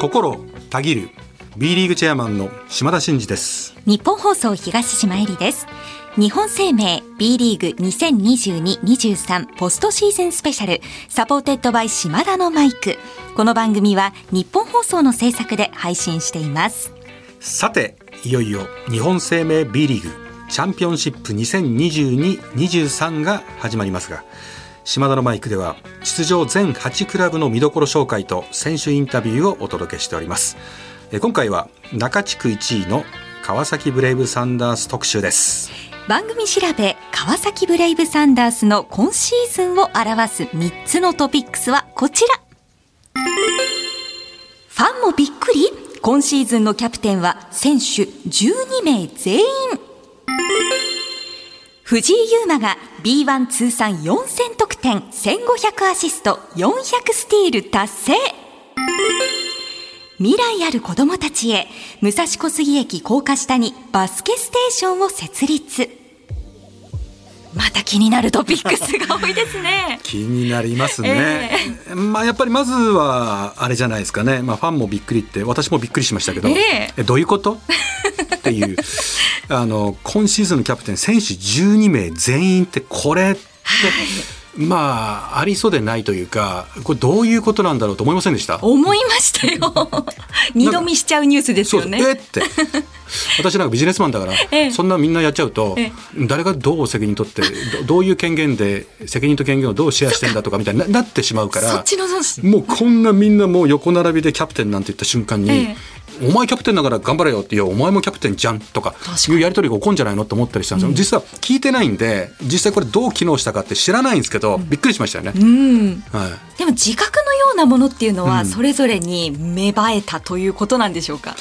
心たぎる B リーグチェアマンの島田慎二です。ニッポン放送東島衣里です。日本生命 B リーグ2022-23ポストシーズンスペシャル supported by 島田のマイク。この番組はニッポン放送の制作で配信しています。さていよいよ日本生命 B リーグチャンピオンシップ2022-23が始まりますが島田のマイクでは出場全8クラブの見どころ紹介と選手インタビューをお届けしております。今回は中地区1位の川崎ブレイブサンダース特集です。番組調べ川崎ブレイブサンダースの今シーズンを表す3つのトピックスはこちら。ファンもびっくり？今シーズンのキャプテンは選手12名全員。藤井優馬が B1 通算4000得点1500アシスト400スティール達成。未来ある子供たちへ武蔵小杉駅高架下にバスケステーションを設立。また気になるトピックスが多いですね。気になりますね、えー、まあやっぱりまずはあれじゃないですかね。まあファンもびっくりって私もびっくりしましたけど、えー、どういうこと？っていう。あの今シーズンのキャプテン選手12名全員ってこれって、はい。まあありそうでないというかこれどういうことなんだろうと思いませんでした？思いましたよ。二度見しちゃうニュースですよね。えって私なんかビジネスマンだから、ええ、そんなみんなやっちゃうと、え、誰がどう責任取ってどういう権限で責任と権限をどうシェアしてんだとかみたいになってしまうからもうこんなみんなもう横並びでキャプテンなんて言った瞬間に、お前キャプテンだから頑張れよっていやお前もキャプテンじゃんとかいうやり取りが起こるんじゃないのと思ったりしたんですよ、うん、実は聞いてないんで実際これどう機能したかって知らないんですけど、うん、びっくりしましたよね、うん。はい、でも自覚のようなものっていうのはそれぞれに芽生えたということなんでしょうか、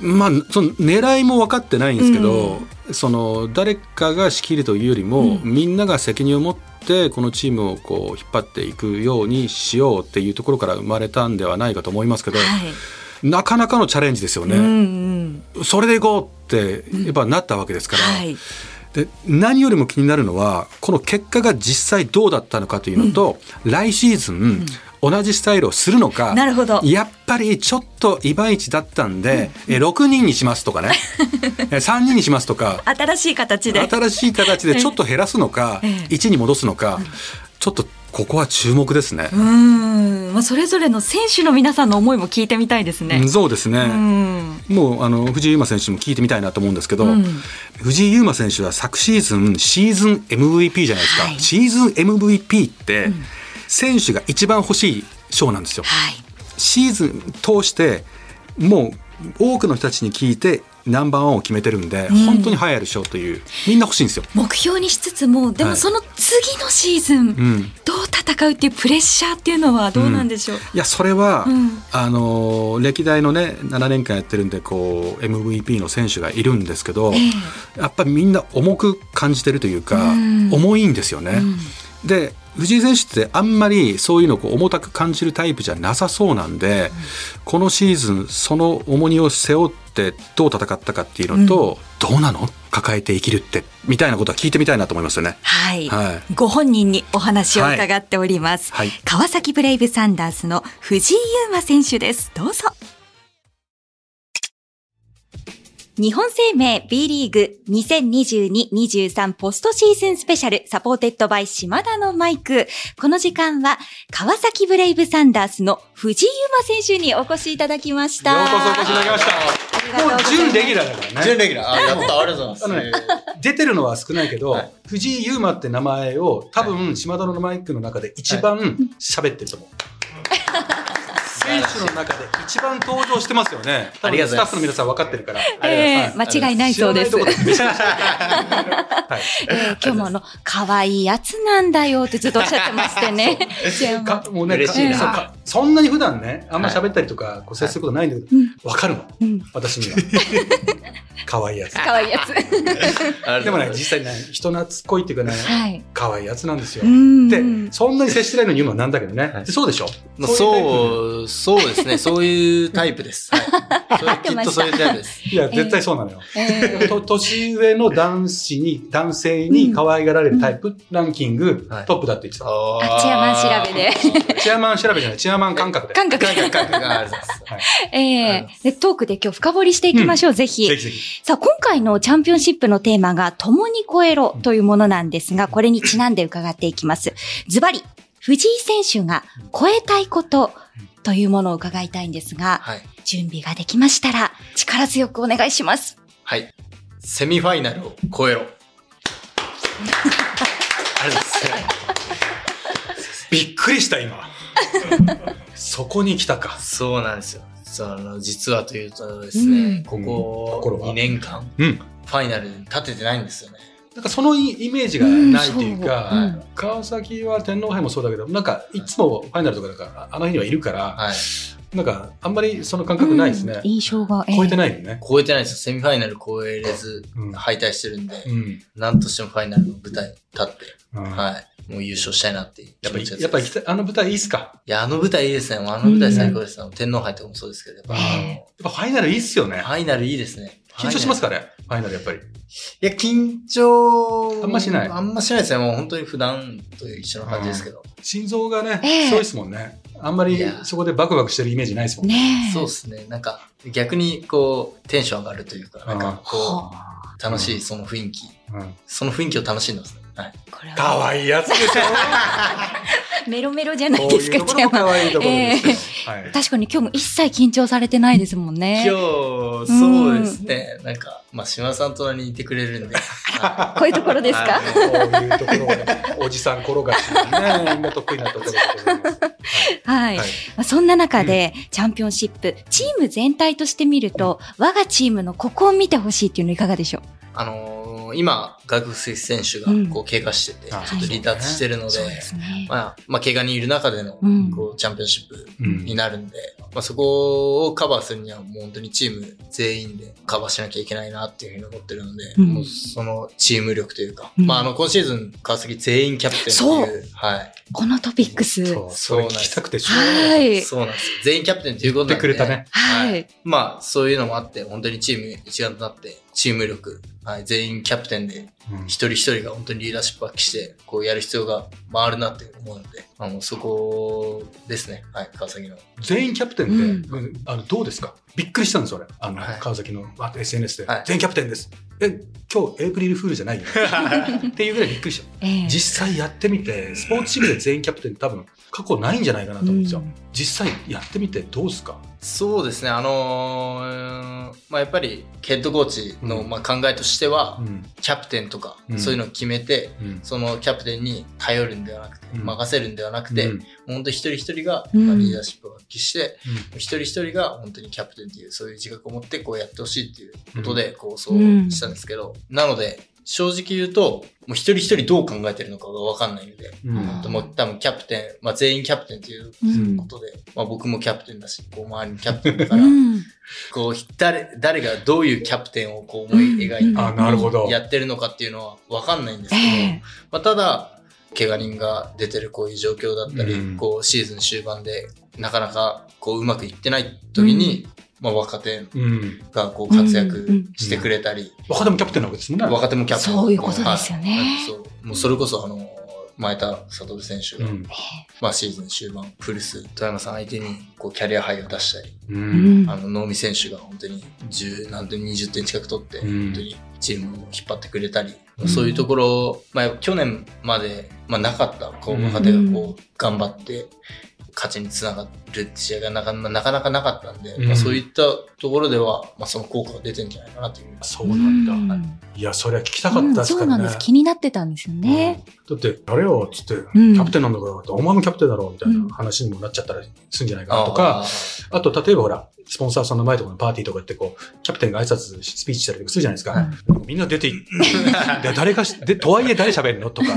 まあその狙いも分かってないんですけど、その誰かが仕切るというよりも、みんなが責任を持ってこのチームをこう引っ張っていくようにしようっていうところから生まれたんではないかと思いますけど、はい。なかなかのチャレンジですよね。うんうん、それでいこうってやっぱなったわけですから。うんはい。で何よりも気になるのはこの結果が実際どうだったのかというのと、うん、来シーズン、うん、同じスタイルをするのかなるほど。やっぱりちょっといまいちだったんで、うん、え6人にしますとかね。3人にしますとか。新しい形で。新しい形でちょっと減らすのか、1に戻すのか、ちょっとここは注目ですね。うん、まあ、それぞれの選手の皆さんの思いも聞いてみたいですね。そうですね。うもうあの藤井優馬選手も聞いてみたいなと思うんですけど、うん、藤井優馬選手は昨シーズンシーズン MVP じゃないですか。はい、シーズン MVP って、うん、選手が一番欲しい賞なんですよ。はい、シーズン通してもう多くの人たちに聞いてナンバーワンを決めてるんで、うん、本当に流行る賞というみんな欲しいんですよ。目標にしつつもでもその次のシーズン、はい、どう戦うっていうプレッシャーっていうのはどうなんでしょう、うん、いやそれは、うん、あの歴代のね7年間やってるんでこう MVP の選手がいるんですけど、えー、やっぱりみんな重く感じてるというか、重いんですよね。で藤井選手ってあんまりそういうのをこう重たく感じるタイプじゃなさそうなんで、うん、このシーズンその重荷を背負ってどう戦ったかっていうのと、うん、どうなの？抱えて生きるってみたいなことは聞いてみたいなと思いますよね。はい。はい、ご本人にお話を伺っております。はい、川崎ブレイブサンダースの藤井祐眞選手です。どうぞ。日本生命 B リーグ2022-23ポストシーズンスペシャル supported by 島田のマイク。この時間は川崎ブレイブサンダースの藤井祐眞選手にお越しいただきました。ようこそお越しいただきました。もう準レギュラーだからね。準レギュラー。あ、やった。ありがとうございます。出てるのは少ないけど、はい、藤井優馬って名前を多分島田のマイクの中で一番喋ってると思う。選手の中で一番登場してますよね。ありがとうスタッフの皆さん分かってるから。えー、間違いないそうです。はい、えー、今日もあの、可愛いやつなんだよってずっとおっしゃってましてね。もうね、嬉しいな。そんなに普段ね、あんま喋ったりとか、こう接することないんだけど、分かるの。私には。可愛いやつ。可愛いやつ。でもね、実際ね、人懐っこいっていうかね、可愛いやつなんですよ。で、そんなに接してないのに言うのはなんだけどね。そうでしょ？そうそうですね。そういうタイプです。はい。きっとそういうタイプです。いや、絶対そうなのよ。えと年上の男子に、男性に可愛がられるタイプ、ランキング、はいトップだって言ってた。あチェアマン調べで。チェアマン調べじゃない、チェアマン感覚で。感覚。感覚、感覚があるんです。はい。ええで、トークで今日深掘りしていきましょう、ぜひ。ぜひぜひ。さあ、今回のチャンピオンシップのテーマが、共に超えろというものなんですが、これにちなんで伺っていきます。ズバリ、藤井選手が超えたいことというものを伺いたいんですが、はい。準備ができましたら、力強くお願いします。はい。セミファイナルを超えろ。あれですね。びっくりした、今。そこに来たか。そうなんですよ。その、実はというとですね、うんここ心は2年間、うん。ファイナルに立ててないんですよね。なんかそのイメージがないっていううんううん川崎は天皇杯もそうだけど、なんかいつもファイナルとかだから、あの日にはいるから、はい。なんかあんまりその感覚ないですねうん。印象が、超えてい。ないよね。超えてないんですよ。セミファイナル超えれずうん、敗退してるんで、うん。なんとしてもファイナルの舞台に立って、うんはい。もう優勝したいなってやっぱりやっぱりあの舞台いいっすか？いや、あの舞台いいですね。あの舞台最高です。あの天皇杯とかもそうですけど、やっぱえやっぱファイナルいいっすよねフ。ァイナルいいですね。緊張しますかかね？ファイナルやっぱり。いや、緊張。あんましないあんましないですね。もう本当に普段と一緒の感じですけど。心臓がね、ええそうですもんね。あんまりそこでバクバクしてるイメージないですもんね。そうですね。なんか、逆にこう、テンション上がるというか、なんかこはあう、楽しいその雰囲気。うんその雰囲気を楽しんでますね。はい。これはかわいいやつでしょ？メロメロじゃないこうですか、いうところもかわいいところですよ。はい。確かに今日も一切緊張されてないですもんね。今日、そうですね。なんか、まあ、島さん隣にいてくれるんで。はこういうところですか？はいこういうところがね、おじさん転がしね、みんな得意なところでございます。はい。はいまあそんな中で、チャンピオンシップ、チーム全体として見ると、我がチームのここを見てほしいっていうのいかがでしょう？あのー今、外国籍選手がうんこう怪我してて、ちょあっと離脱してるので。まあ、まあ、怪我にいる中での、うんこう、チャンピオンシップうんになるんで、まあ、そこをカバーするにはもう本当にチーム全員でカバーしなきゃいけないなっていうふうに思ってるので、うんもうそのチーム力というか、うんまああの今シーズン川崎全員キャプテンってそいう、はい。このトピックス。そう、それ聞きたくてしょうがはない。い。そうなんですよ。全員キャプテンということ言ってなんで、くれたね。はい。まあそういうのもあって、本当にチーム一丸となって、チーム力、はい、全員キャプテンで、うん一人一人が本当にリーダーシップ発揮して、こうやる必要が回るなって思うので、あの、そこですね。はい、川崎の。全員キャプテンって、うんあのどうですか？びっくりしたんです、俺。あの、はい川崎のあ SNS で、はい全員キャプテンです。え、今日エイプリルフールじゃないよ。っていうぐらいびっくりした。ええ実際やってみて、スポーツチームで全員キャプテン多分過去ないんじゃないかなと思うんですよ。うん実際やってみてどうですか？そうですね、あのーまあ、やっぱりヘッドコーチの、うんまあ、考えとしては、ん。キャプテンとか、うんそういうのを決めて、うん。そのキャプテンに頼るんではなくて、うん任せるんではなくて、うん本当一人一人が、うん。まあ、リーダーシップを発揮して、一人一人が本当にキャプテンっていう、そういう自覚を持ってこうやってほしいっていうことで、こうそうしたんですけど、なので、正直言うと、もう一人一人どう考えてるのかがわかんないので、うん。本当もう多分キャプテン、まあ全員キャプテンっていううん。ことで、まあ僕もキャプテンだし、こう周りにキャプテンだから、うん。こう誰、誰がどういうキャプテンをこう思い描いうん。てあ、なるほど。やってるのかっていうのはわかんないんですけど、ええ。まあただ、怪我人が出てるこういう状況だったり、うんこうシーズン終盤でなかなかこううまくいってない時に、まあ若手うん。がこう活躍してくれたり、若手もキャプテンなわけですもんね。若手もキャプテン。そういうことですよねはいそう。もうそれこそあの、前田悟選手が、うん。まあシーズン終盤、フルス、富山さん相手にこうキャリアハイを出したり、う。うんんあの、能見選手が本当に10、なんと20点近く取って、うん本当にチームを引っ張ってくれたり、うんそういうところを、まあ去年まで、まあなかった、こう、若手がこう、頑張って、勝ちにつながるって試合がなかなかなかなかったんで、うんまあそういったところでは、まあその効果が出てんじゃないかなという。そうなんだ。うんいや、それは聞きたかったですからね。そうなんです。気になってたんですよね。だって、あれよ、つって、キんャプテンなんだから、お前もキャプテンだろう、みたいな話にもなっちゃったりするんじゃないかなとか、あと、例えばほら、スポンサーさんの前とかのパーティーとか行って、こう、キャプテンが挨拶、スピーチしたりとかするじゃないですか。はいみんな出てい、で 誰かし、で、とはいえ誰喋るの？とか、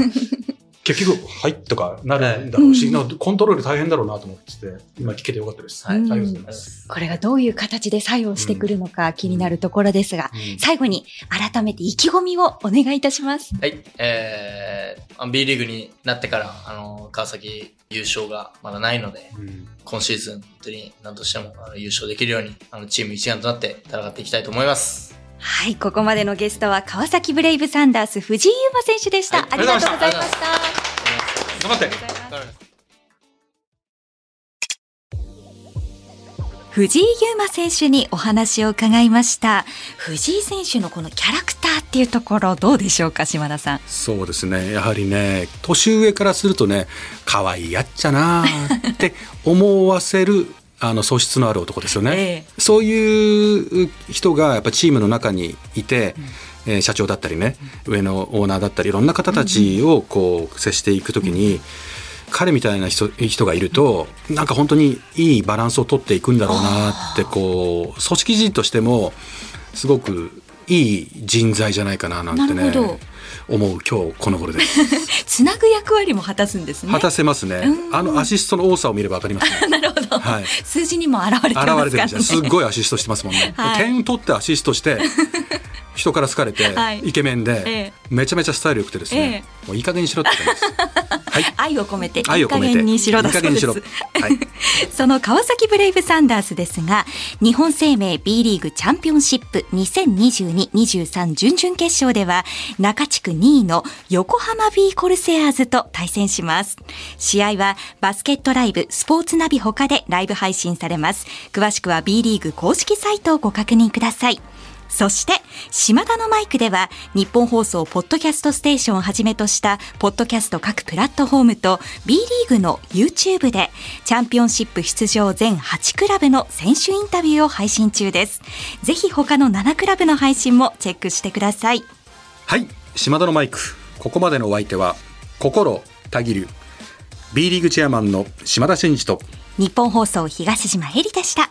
結局、はいとかなるんだろうし、はコントロール大変だろうなと思ってて、今聞けてよかったです。はいありがとうございうんます。これがどういう形で作用してくるのか気になるところですが、うん最後に改めて意気込みをお願いいたします。はい、えー、B リーグになってから、あの、川崎優勝がまだないので、うん。今シーズン、本当に何としてもあの優勝できるように、あの、チーム一丸となって戦っていきたいと思います。はい、ここまでのゲストは川崎ブレイブサンダース藤井優馬選手でした。はいありがとうございました。頑張って。藤井優馬選手にお話を伺いました。藤井選手のこのキャラクターっていうところどうでしょうか、島田さん。そうですね。やはりね、年上からするとね、可愛いやっちゃなーって思わせる、あの素質のある男ですよね。えそういう人がやっぱチームの中にいて、えー社長だったりね、上のオーナーだったりいろんな方たちをこう接していくときに、彼みたいな人人がいるとなんか本当にいいバランスを取っていくんだろうなってこう組織人としてもすごくいい人材じゃないかななんてね思う今日この頃です。つなぐ役割も果たすんですね。果たせますねう。んあのアシストの多さを見ればわかりますね。なるほど、はい数字にも現れてますね。現れてるじゃん。すっごいアシストしてますもんね。はい点取ってアシストして、人から好かれて、はいイケメンで、ええめちゃめちゃスタイル良くてですね、もういい加減にしろって感じです。はい。愛を込めて、いい加。減にしろだそうです。その川崎ブレイブサンダースですが、日本生命 B リーグチャンピオンシップ2022-23準々決勝では、中地区2位の横浜 B コルセアーズと対戦します。試合はバスケットライブ、スポーツナビ他でライブ配信されます。詳しくは B リーグ公式サイトをご確認ください。そして、島田のマイクでは、日本放送ポッドキャストステーションをはじめとした、ポッドキャスト各プラットフォームと、B リーグの YouTube で、チャンピオンシップ出場全8クラブの選手インタビューを配信中です。ぜひ他の7クラブの配信もチェックしてください。はい。島田のマイク。ここまでのお相手は、心たぎる。B リーグチェアマンの島田真二と、日本放送東島ヘリでした。